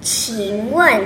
请问